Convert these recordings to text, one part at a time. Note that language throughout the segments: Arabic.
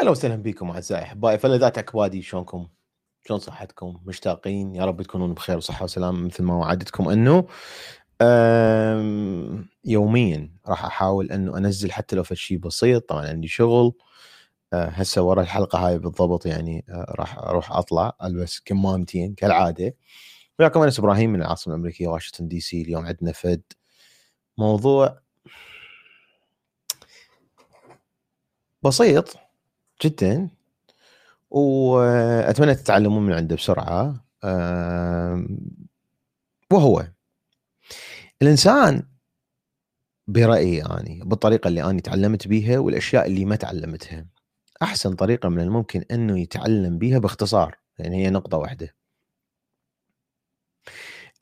أهلا وسهلا بكم أعزائي أحبائي فلذات اكبادي شلونكم؟ شلون صحتكم؟ مشتاقين؟ يا رب تكونون بخير وصحة وسلامه مثل ما وعدتكم أنه. يوميا راح أحاول أنه أنزل حتى لو شيء بسيط طبعا عندي شغل. أه، هسه ورا الحلقة هاي بالضبط يعني أه، راح أروح أطلع ألبس كمامتين كالعادة. وياكم أنس إبراهيم من العاصمة الأمريكية واشنطن دي سي اليوم عندنا فد. موضوع بسيط. جدا. وأتمنى تتعلمون من عنده بسرعة. وهو الإنسان برأيي أني بالطريقة اللي أنا تعلمت بيها والأشياء اللي ما تعلمتها. أحسن طريقة من الممكن أنه يتعلم بيها باختصار يعني هي نقطة واحدة.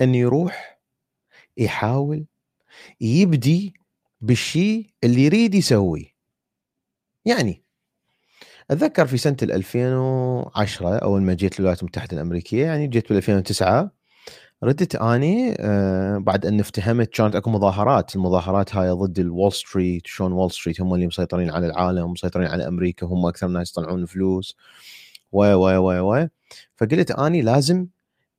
انه يروح يحاول يبدي بالشيء اللي يريد يسويه. يعني أتذكر في سنة 2010 أول ما جيت الولايات المتحدة الأمريكية يعني جيت بال 2009 ردت آني آه بعد أن افتهمت كانت أكو مظاهرات المظاهرات هاي ضد ال Wall Street شلون Wall Street هم اللي مسيطرين على العالم مسيطرين على أمريكا هم أكثر ناس يطلعون فلوس. و و و و فقلت آني لازم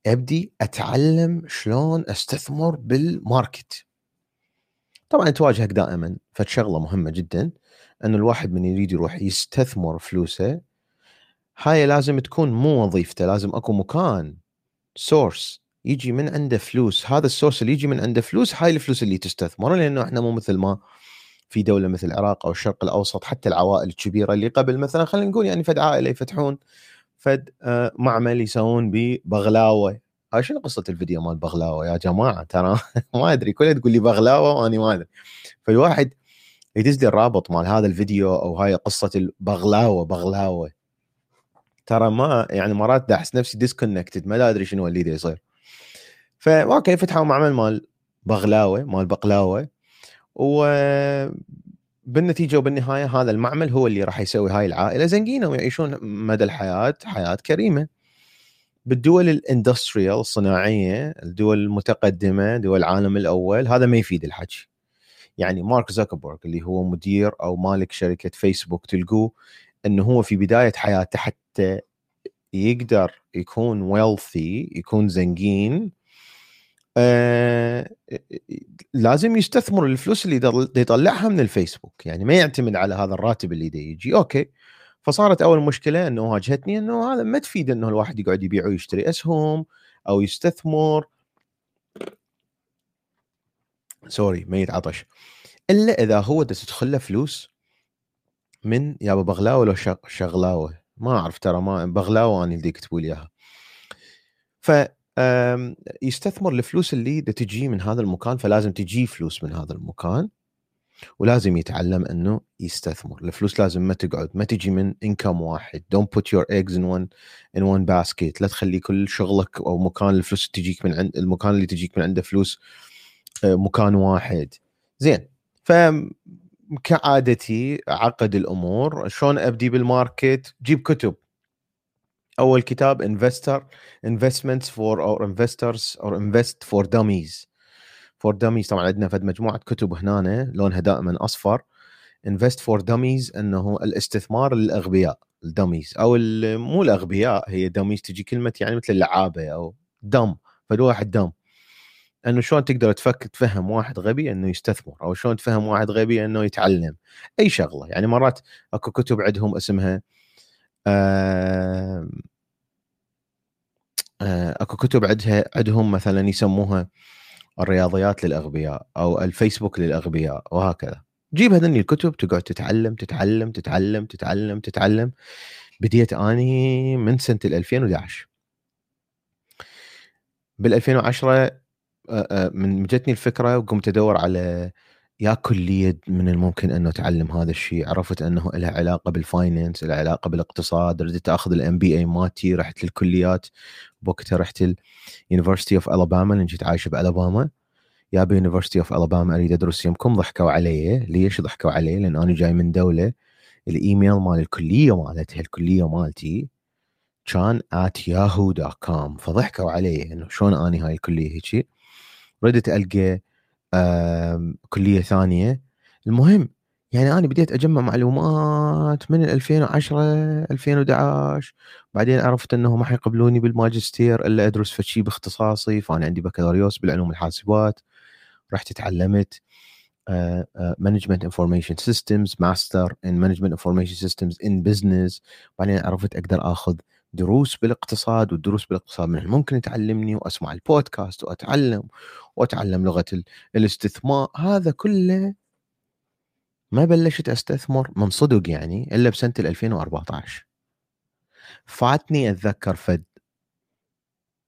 أبدي أتعلم شلون أستثمر بال market. طبعا تواجهك دائما فشغلة مهمة جدا إنه الواحد من يريد يروح يستثمر فلوسه هاي لازم تكون مو وظيفته لازم أكو مكان source يجي من عنده فلوس هذا ال source اللي يجي من عنده فلوس هاي الفلوس اللي تستثمر لأنه إحنا مو مثل ما في دولة مثل العراق أو الشرق الأوسط حتى العوائل الكبيرة اللي قبل مثلا خلينا نقول يعني فد عائلة يفتحون فد آه، معمل يسوون بقلاوة. هاي شنو قصة الفيديو مال بغلاوة يا جماعة؟ ترى ما أدري كلها تقول لي بغلاوة وأنا ما أدري. فالواحد يدز لي الرابط مال هذا الفيديو أو هاي قصة البغلاوة بغلاوة. ترى ما يعني مرات أحس نفسي disconnected ما أدري شنو اللي يصير. ف okay فتحوا معمل مال بغلاوة مال بقلاوة. و بالنتيجة وبالنهاية هذا المعمل هو اللي راح يسوي هاي العائلة. زنقينه ويعيشون مدى الحياة حياة كريمة. بالدول ال industrial الصناعية الدول المتقدمة دول العالم الأول هذا ما يفيد الحكي. يعني مارك زوكربيرج اللي هو مدير أو مالك شركة فيسبوك تلقوه إنه هو في بداية حياته حتى يقدر يكون wealthy يكون زنقين آه لازم يستثمر الفلوس اللي يطلعها من الفيسبوك. يعني ما يعتمد على هذا الراتب اللي يجي. okay. فصارت أول مشكلة إنه واجهتني إنه هذا ما تفيد إنه الواحد يقعد يبيع ويشتري أسهم أو يستثمر. سوري ميت عطش. إلا إذا هو تدخل له فلوس من يا بغلاوة لو شغلاوة. ما أعرف ترى ما بغلاوة أنا اللي يكتبوا لي إياها. ف يستثمر الفلوس اللي تجي من هذا المكان فلازم تجي فلوس من هذا المكان. ولازم يتعلم إنه يستثمر. الفلوس لازم ما تقعد ما تجي من income واحد. Don't put your eggs in one in one basket. لا تخلي كل شغلك أو مكان الفلوس تجيك من عند المكان اللي تجيك من عنده فلوس آه، مكان واحد. زين. ف كعادتي عقد الأمور. شلون أبدي بال market؟ جيب كتب. أول كتاب investor investments for or investors or invest for dummies for dummies طبعا عندنا فد مجموعة كتب هنا لونها دائما أصفر. invest for dummies إنه الاستثمار للأغبياء ال dummies أو مو الأغبياء هي dummies تجي كلمة يعني مثل اللعابة أو dumb. فد واحد dumb. إنه شلون تقدر تفك تفهم واحد غبي إنه يستثمر أو شلون تفهم واحد غبي إنه يتعلم. أي شغلة. يعني مرات أكو كتب عندهم اسمها آه أكو كتب عندها عندهم مثلا يسموها الرياضيات للأغبياء أو الفيسبوك للأغبياء وهكذا. جيب هذني الكتب تقعد تتعلم تتعلم تتعلم تتعلم تتعلم بديت أني من سنة 2011 بال 2010 من جتني الفكرة وقمت أدور على يا كلية من الممكن انه اتعلم هذا الشيء. عرفت أنه لها علاقة بال finance لها علاقة بالاقتصاد. رديت أخذ ال MBA مالتي رحت للكليات. بوقتها رحت ال University of Alabama لأن جيت عايش بألاباما. يا ب University of Alabama أريد أدرس يمكم. ضحكوا علي. ليش ضحكوا علي؟ لأن أنا جاي من دولة الإيميل مال الكلية مالتها الكلية مالتي كان at yahoo.com فضحكوا علي إنه شلون أني هاي الكلية هيك. ردت ألقى كلية ثانية. المهم يعني أنا بديت أجمع معلومات من 2010 2011 بعدين عرفت انه ما حيقبلوني بالماجستير إلا أدرس فشي باختصاصي فأنا عندي بكالوريوس بالعلوم الحاسبات رحت تعلمت management information systems master in management information systems in business بعدين عرفت أقدر آخذ دروس بالاقتصاد والدروس بالاقتصاد من الممكن تعلمني وأسمع البودكاست وأتعلم وأتعلم لغة الاستثمار. هذا كله ما بلشت أستثمر من صدق يعني إلا بسنة 2014 فاتني أتذكر فد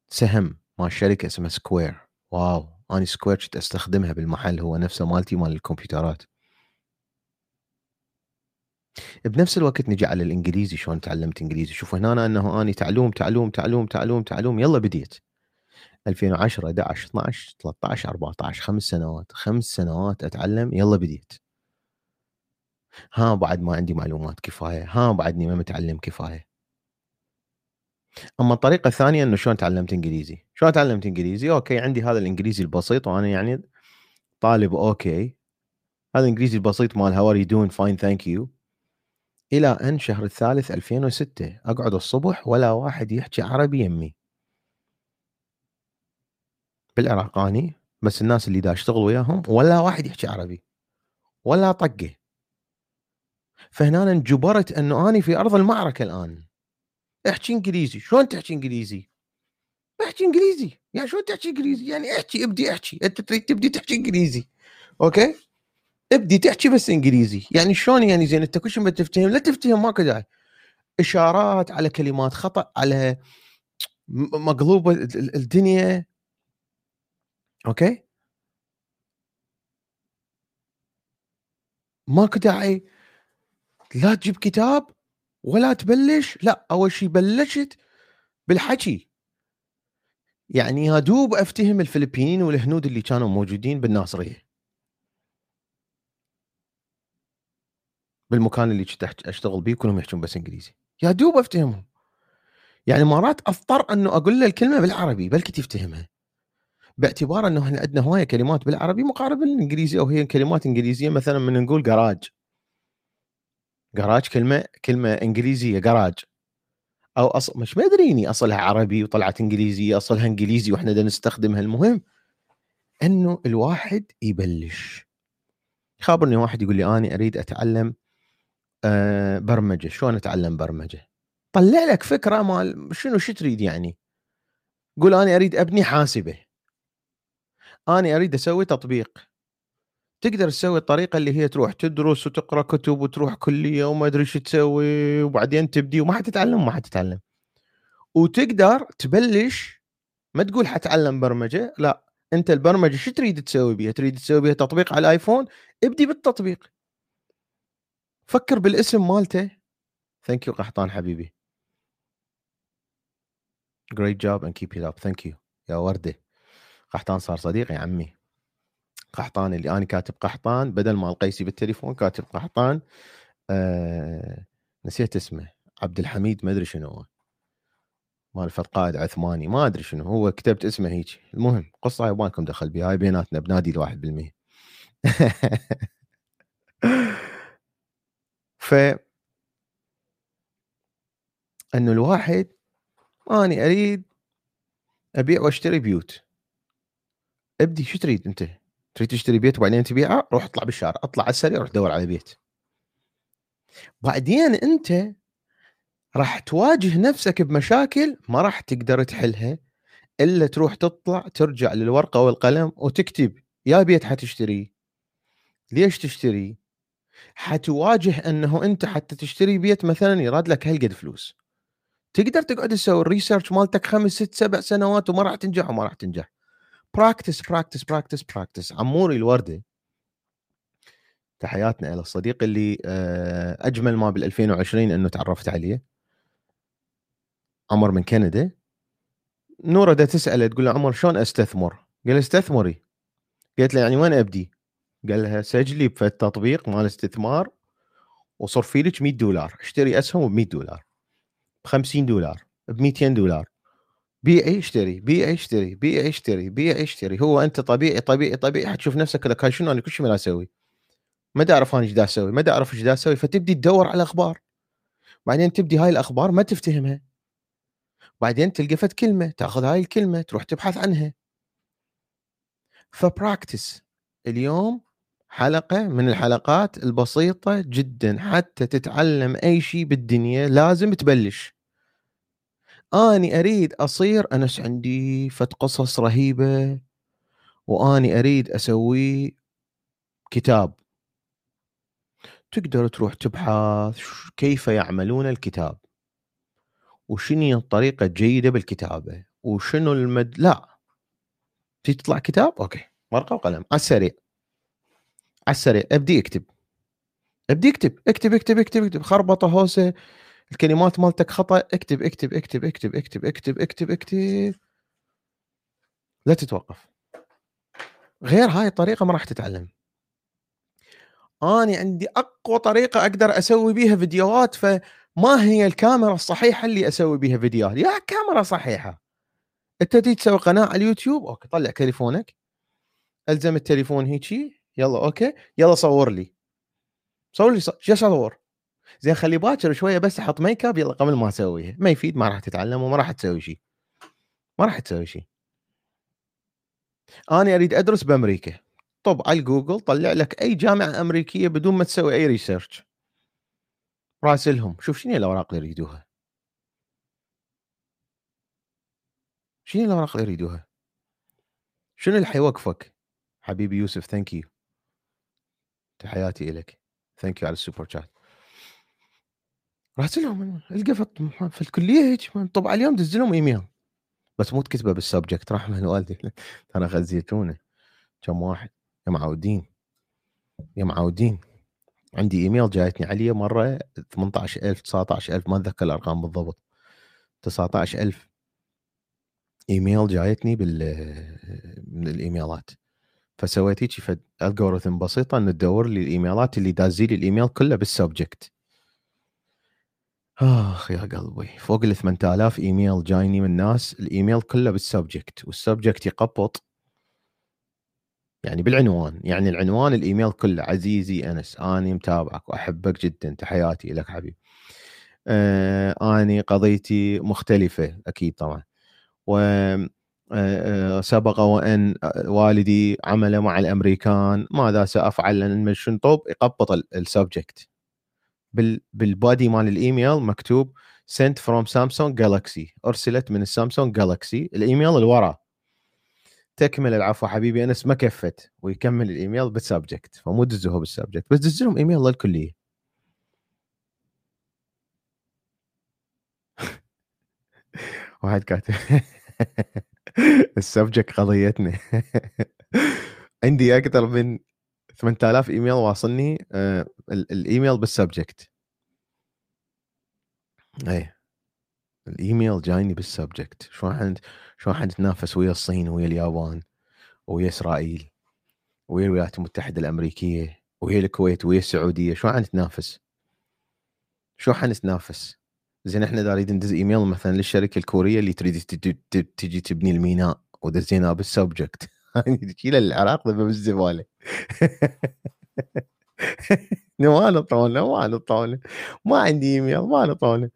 سهم مال شركة اسمها Square wow. أني Square كنت أستخدمها بالمحل هو نفسه مالتي مال الكمبيوترات. بنفس الوقت نجي على الإنجليزي شلون تعلمت إنجليزي؟ شوف هنا انه اني تعلوم تعلوم تعلوم تعلوم تعلوم. يلا بديت. 2010 11 12 13 14 خمس سنوات خمس سنوات أتعلم. يلا بديت. ها بعد ما عندي معلومات كفاية. ها بعدني ما متعلم كفاية. أما الطريقة الثانية إنه شلون تعلمت إنجليزي؟ شلون تعلمت إنجليزي؟ okay عندي هذا الإنجليزي البسيط وأنا يعني طالب okay. هذا الإنجليزي البسيط مال how are you doing fine thank you إلى أن شهر الثالث 2006 أقعد الصبح ولا واحد يحكي عربي يمي. بالعراقاني بس الناس اللي دا اشتغل وياهم ولا واحد يحكي عربي. ولا طقة. فهنا انجبرت إنه آني في أرض المعركة الآن. احكي إنجليزي. شلون تحكي إنجليزي؟ احكي إنجليزي. يعني شلون تحكي إنجليزي؟ يعني احكي ابدي احكي. أنت تريد تبدي تحكي إنجليزي. okay؟ ابدي تحكي بس انجليزي. يعني شلون يعني زين؟ انت كل شيء ما تفتهم لا تفتهم ماكو داعي. إشارات على كلمات خطأ على مقلوبة الدنيا. أوكي؟ ماكو داعي. لا تجيب كتاب ولا تبلش. لا أول شيء بلشت بالحكي. يعني يا دوب أفتهم الفلبينيين والهنود اللي كانوا موجودين بالناصرية. بالمكان اللي كنت أشتغل بيه كلهم يحكون بس إنجليزي. يا دوب أفتهمهم. يعني مرات أضطر إنه أقول له الكلمة بالعربي بلكي تفتهمها باعتبار إنه إحنا عندنا هواية كلمات بالعربي مقاربه للانجليزي أو هي كلمات إنجليزية مثلا من نقول جراج جراج كلمة كلمة إنجليزية جراج أو اصل مش ما ادريني أصلها عربي وطلعت إنجليزية أصلها إنجليزي وإحنا نستخدمها. المهم إنه الواحد يبلش. خابرني واحد يقول لي أنا أريد أتعلم أه برمجة. شلون أتعلم برمجة؟ طلع لك فكرة مال شنو شو تريد يعني؟ قول أنا أريد أبني حاسبة. أنا أريد أسوي تطبيق. تقدر تسوي الطريقة اللي هي تروح تدرس وتقرأ كتب وتروح كليه وما ادري إيش تسوي وبعدين تبدي وما حتتعلم وما حتتعلم وتقدر تبلش. ما تقول حتعلم برمجة لا. أنت البرمجة شو تريد تسوي بيها؟ تريد تسوي بيها تطبيق على الآيفون؟ ابدي بالتطبيق. فكر بالاسم مالته. thank you قحطان حبيبي. Great job and keep it up. Thank you. يا وردة. قحطان صار صديق يا عمي. قحطان اللي أنا كاتب قحطان بدل ما القيسي بالتليفون كاتب قحطان. آه نسيت اسمه. عبد الحميد ما أدري شنو هو. مال قائد عثماني. ما أدري شنو هو. كتبت اسمه هيك. المهم قصة يبانكم دخل بها. هاي بيناتنا بنادي الواحد بالمية. ف انه الواحد أني أريد أبيع وأشتري بيوت. أبدي شو تريد أنت؟ تريد تشتري بيت وبعدين تبيعه؟ روح اطلع بالشارع اطلع على السريع روح دور على بيت. بعدين أنت راح تواجه نفسك بمشاكل ما راح تقدر تحلها إلا تروح تطلع ترجع للورقة والقلم وتكتب يا بيت حتشتري؟ ليش تشتري؟ حتواجه أنه أنت حتى تشتري بيت مثلا يراد لك هالقد فلوس. تقدر تقعد تسوي ال research مالتك خمس ست سبع سنوات وما راح تنجح وما راح تنجح. practice practice practice practice عموري الوردة. تحياتنا إلى الصديق اللي آه، أجمل ما بال 2020 إنه تعرفت عليه. عمر من كندا. نورة دا تسأله تقول له عمر شلون أستثمر؟ قال أستثمري. قالت له يعني وين أبدي؟ قال لها سجلي في التطبيق مال استثمار وصرفي لك 100 دولار اشتري أسهم ب 100 دولار ب 50 دولار ب 200 دولار بيع اشتري بيع اشتري بيع اشتري بيع اشتري هو أنت طبيعي طبيعي طبيعي حتشوف نفسك لك شنو أنا كل شيء ما أسوي. ما تعرف أنا إيش دا أسوي ما تعرف إيش دا أسوي فتبدي تدور على أخبار بعدين تبدي هاي الأخبار ما تفتهمها. بعدين تلقى فد كلمة تأخذ هاي الكلمة تروح تبحث عنها. فبراكتس اليوم حلقة من الحلقات البسيطة جدا. حتى تتعلم أي شيء بالدنيا لازم تبلش. آني أريد أصير أنس عندي فت قصص رهيبة وآني أريد أسوي كتاب. تقدر تروح تبحث كيف يعملون الكتاب؟ وشنو الطريقة الجيدة بالكتابة؟ وشنو المد لا. تطلع كتاب؟ أوكي. ورقة وقلم. على السريع. على السريع. ابدي اكتب. ابدي اكتب. اكتب اكتب اكتب اكتب. خربطة هوسة. الكلمات مالتك خطأ. اكتب اكتب اكتب اكتب اكتب اكتب اكتب اكتب. لا تتوقف. غير هاي الطريقة ما راح تتعلم. أنا عندي أقوى طريقة أقدر أسوي بيها فيديوهات فما هي الكاميرا الصحيحة اللي أسوي بيها فيديوهات؟ يا كاميرا صحيحة. أنت تيجي تسوي قناة على اليوتيوب okay طلع تليفونك. ألزم التليفون هيجي. يلا okay؟ يلا صور لي. صور لي شو أصور؟ زين خلي باكر شوية بس أحط ميك اب يلا قبل ما أسويها. ما يفيد ما راح تتعلم وما راح تسوي شيء ما راح تسوي شيء أنا أريد أدرس بأمريكا. طب على جوجل طلع لك أي جامعة أمريكية بدون ما تسوي أي research راسلهم. شوف شنو الأوراق اللي يريدوها؟ شنو الأوراق اللي يريدوها؟ شنو اللي حيوقفك حبيبي يوسف thank you تحياتي لك thank you على ال super chat. راسلهم القى في الكلية هيك طبعا اليوم دز لهم إيميل. بس مو تكتبه بال subject رحمة لوالديك ترى غزيتونا كم واحد؟ يا معودين يا معودين عندي إيميل جايتني عليه مرة 18000 19000 ما أتذكر الأرقام بالضبط. 19000 إيميل جايتني بال من الإيميلات. فسويت هيك algorithm بسيطة إنه تدور لي الإيميلات اللي دازي لي الإيميل كله بال subject آخ يا قلبي فوق ال 8000 إيميل جايني من ناس الإيميل كله بال subject وال subject يقبط. يعني بالعنوان يعني العنوان الإيميل كله عزيزي أنس أني متابعك وأحبك جدا تحياتي لك حبيبي. آه أني قضيتي مختلفة أكيد طبعا. و سبق وأن والدي عمل مع الأمريكان ماذا سأفعل؟ لأن طوب يقبط ال subject. بال body مال الإيميل مكتوب sent from Samsung Galaxy. أرسلت من ال Samsung Galaxy الإيميل اللي ورا تكمل العفو حبيبي أنس ما كفت. ويكمل الإيميل بال subject. فمو دزوها بال subject. بس دز لهم إيميل للكلية. واحد كاتب. ال subject قضيتنا عندي أكثر من 8000 إيميل واصلني آه الإيميل بال subject اي الإيميل جايني بال subject شلون حنت شلون حنتنافس ويا الصين ويا اليابان ويا إسرائيل ويا الولايات المتحدة الأمريكية ويا الكويت ويا السعودية شلون حنتنافس؟ شو حنتنافس؟ زين إحنا إذا نريد ندز إيميل مثلا للشركة الكورية اللي تريد تجي تبني الميناء ودزيناه بال subject. تجي العراق بالزباله ما نطولنا ما نطولنا ما عندي إيميل ما نطولنا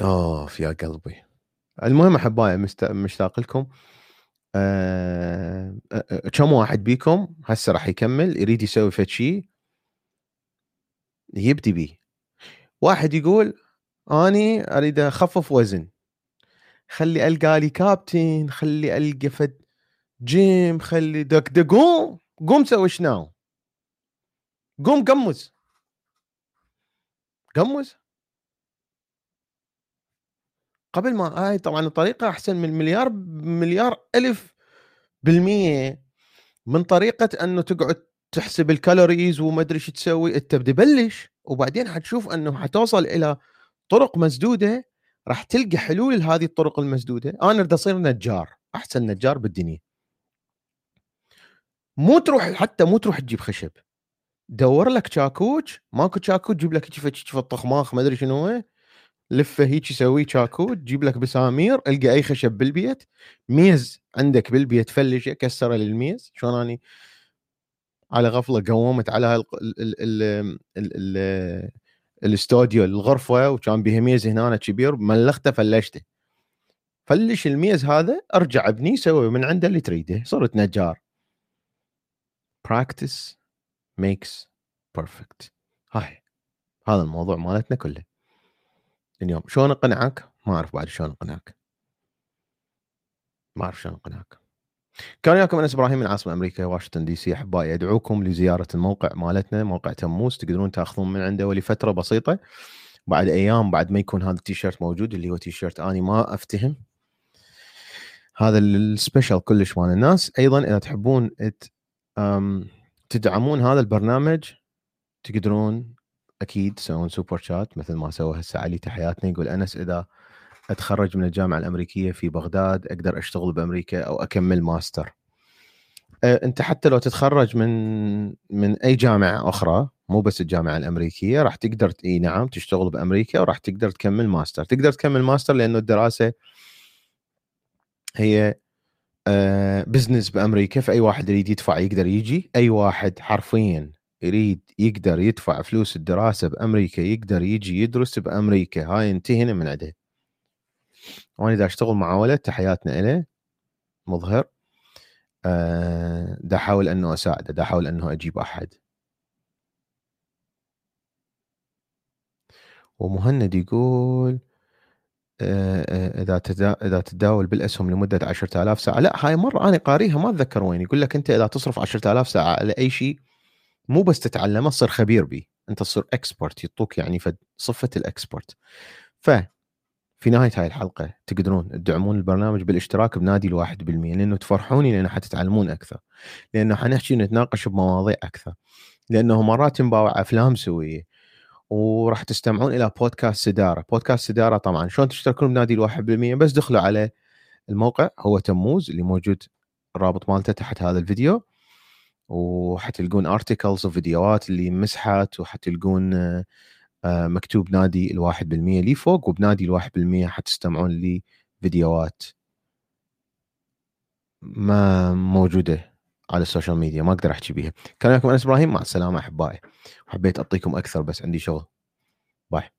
أوف يا قلبي. المهم احبائي مشتاق لكم أه... أه... كم واحد بيكم هسه راح يكمل يريد يسوي فد شيء يبدي بيه. واحد يقول أني أريد أخفف وزن. خلي ألقى لي كابتن خلي ألقى فد جيم خلي دك دك قوم سوي شنو قوم قمز قمز قبل ما هاي طبعا الطريقة أحسن من مليار مليار ألف بالمية. من طريقة أنه تقعد تحسب ال calories وما أدري إيش تسوي أنت بدي بلش. وبعدين حتشوف أنه حتوصل إلى طرق مسدودة راح تلقى حلول لهذه الطرق المسدودة. أنا اريد أصير نجار أحسن نجار بالدنيا. مو تروح حتى مو تروح تجيب خشب. دور لك شاكوش ماكو شاكوش جيب لك هيك طخماخ ما أدري شنو. هو لفه هيك سوي شاكوش جيب لك بسامير إلقى أي خشب بالبيت. ميز عندك بالبيت فلشة كسرة للميز. شلون أني على غفلة قومت على الاستوديو الغرفة وكان بيها ميز هنا كبير ملخته فلشته. فلش الميز هذا أرجع أبني سوي من عنده اللي تريده. صرت نجار. Practice makes perfect. هاي هذا الموضوع مالتنا كله. اليوم شلون أقنعك؟ ما أعرف بعد شلون أقنعك. ما أعرف شلون أقنعك. كان وياكم أنس إبراهيم من عاصمة أمريكا واشنطن دي سي. أحبائي أدعوكم لزيارة الموقع مالتنا موقع تموز تقدرون تاخذون من عنده ولفتره بسيطة. بعد أيام بعد ما يكون هذا التيشيرت موجود اللي هو تيشيرت أني ما أفتهم. هذا ال special كلش مال الناس. أيضا إذا تحبون تدعمون هذا البرنامج تقدرون أكيد تسوون super chat مثل ما سوى هسه علي تحياتنا يقول أنس إذا أتخرج من الجامعة الأمريكية في بغداد أقدر أشتغل بأمريكا أو أكمل ماستر. أه، أنت حتى لو تتخرج من من أي جامعة أخرى مو بس الجامعة الأمريكية راح تقدر إي نعم تشتغل بأمريكا وراح تقدر تكمل ماستر. تقدر تكمل ماستر لأنه الدراسة هي بزنس بأمريكا. فأي واحد يريد يدفع يقدر يجي. أي واحد حرفيا يريد يقدر يدفع فلوس الدراسة بأمريكا يقدر يجي يدرس بأمريكا. هاي انتهينا من عنده وأنا إذا أشتغل مع ولد تحياتنا له مظهر. أه دا أحاول إنه أساعده دا أحاول إنه أجيب أحد. ومهند يقول آه، آه، إذا. إذا تتداول بالاسهم لمدة 10000 ساعة. لا هاي مرة أنا قاريها ما أتذكر وين. يقول لك أنت إذا تصرف 10000 ساعة على أي شيء مو بس تتعلمه تصير خبير به أنت تصير expert يعطوك يعني صفة ال expert ف في نهاية هاي الحلقة تقدرون تدعمون البرنامج بالاشتراك بنادي الواحد بالمية لأنه تفرحوني لأنه حتتعلمون أكثر لأنه حنحكي ونتناقش بمواضيع أكثر لأنه مرات نباوع أفلام سوية وراح تستمعون إلى بودكاست سداره، بودكاست سداره طبعا شلون تشتركون بنادي الواحد بالمية؟ بس دخلوا على الموقع هو تموز اللي موجود الرابط مالته تحت هذا الفيديو وحتلقون articles وفيديوهات اللي مسحت وحتلقون مكتوب نادي الواحد بالمية. لي فوق وبنادي الواحد بالمية حتستمعون لفيديوهات ما موجودة على ال social media ما أقدر أحكي بيها. كان وياكم أنس إبراهيم مع السلامة أحبائي. حبيت أعطيكم أكثر بس عندي شغل. باي.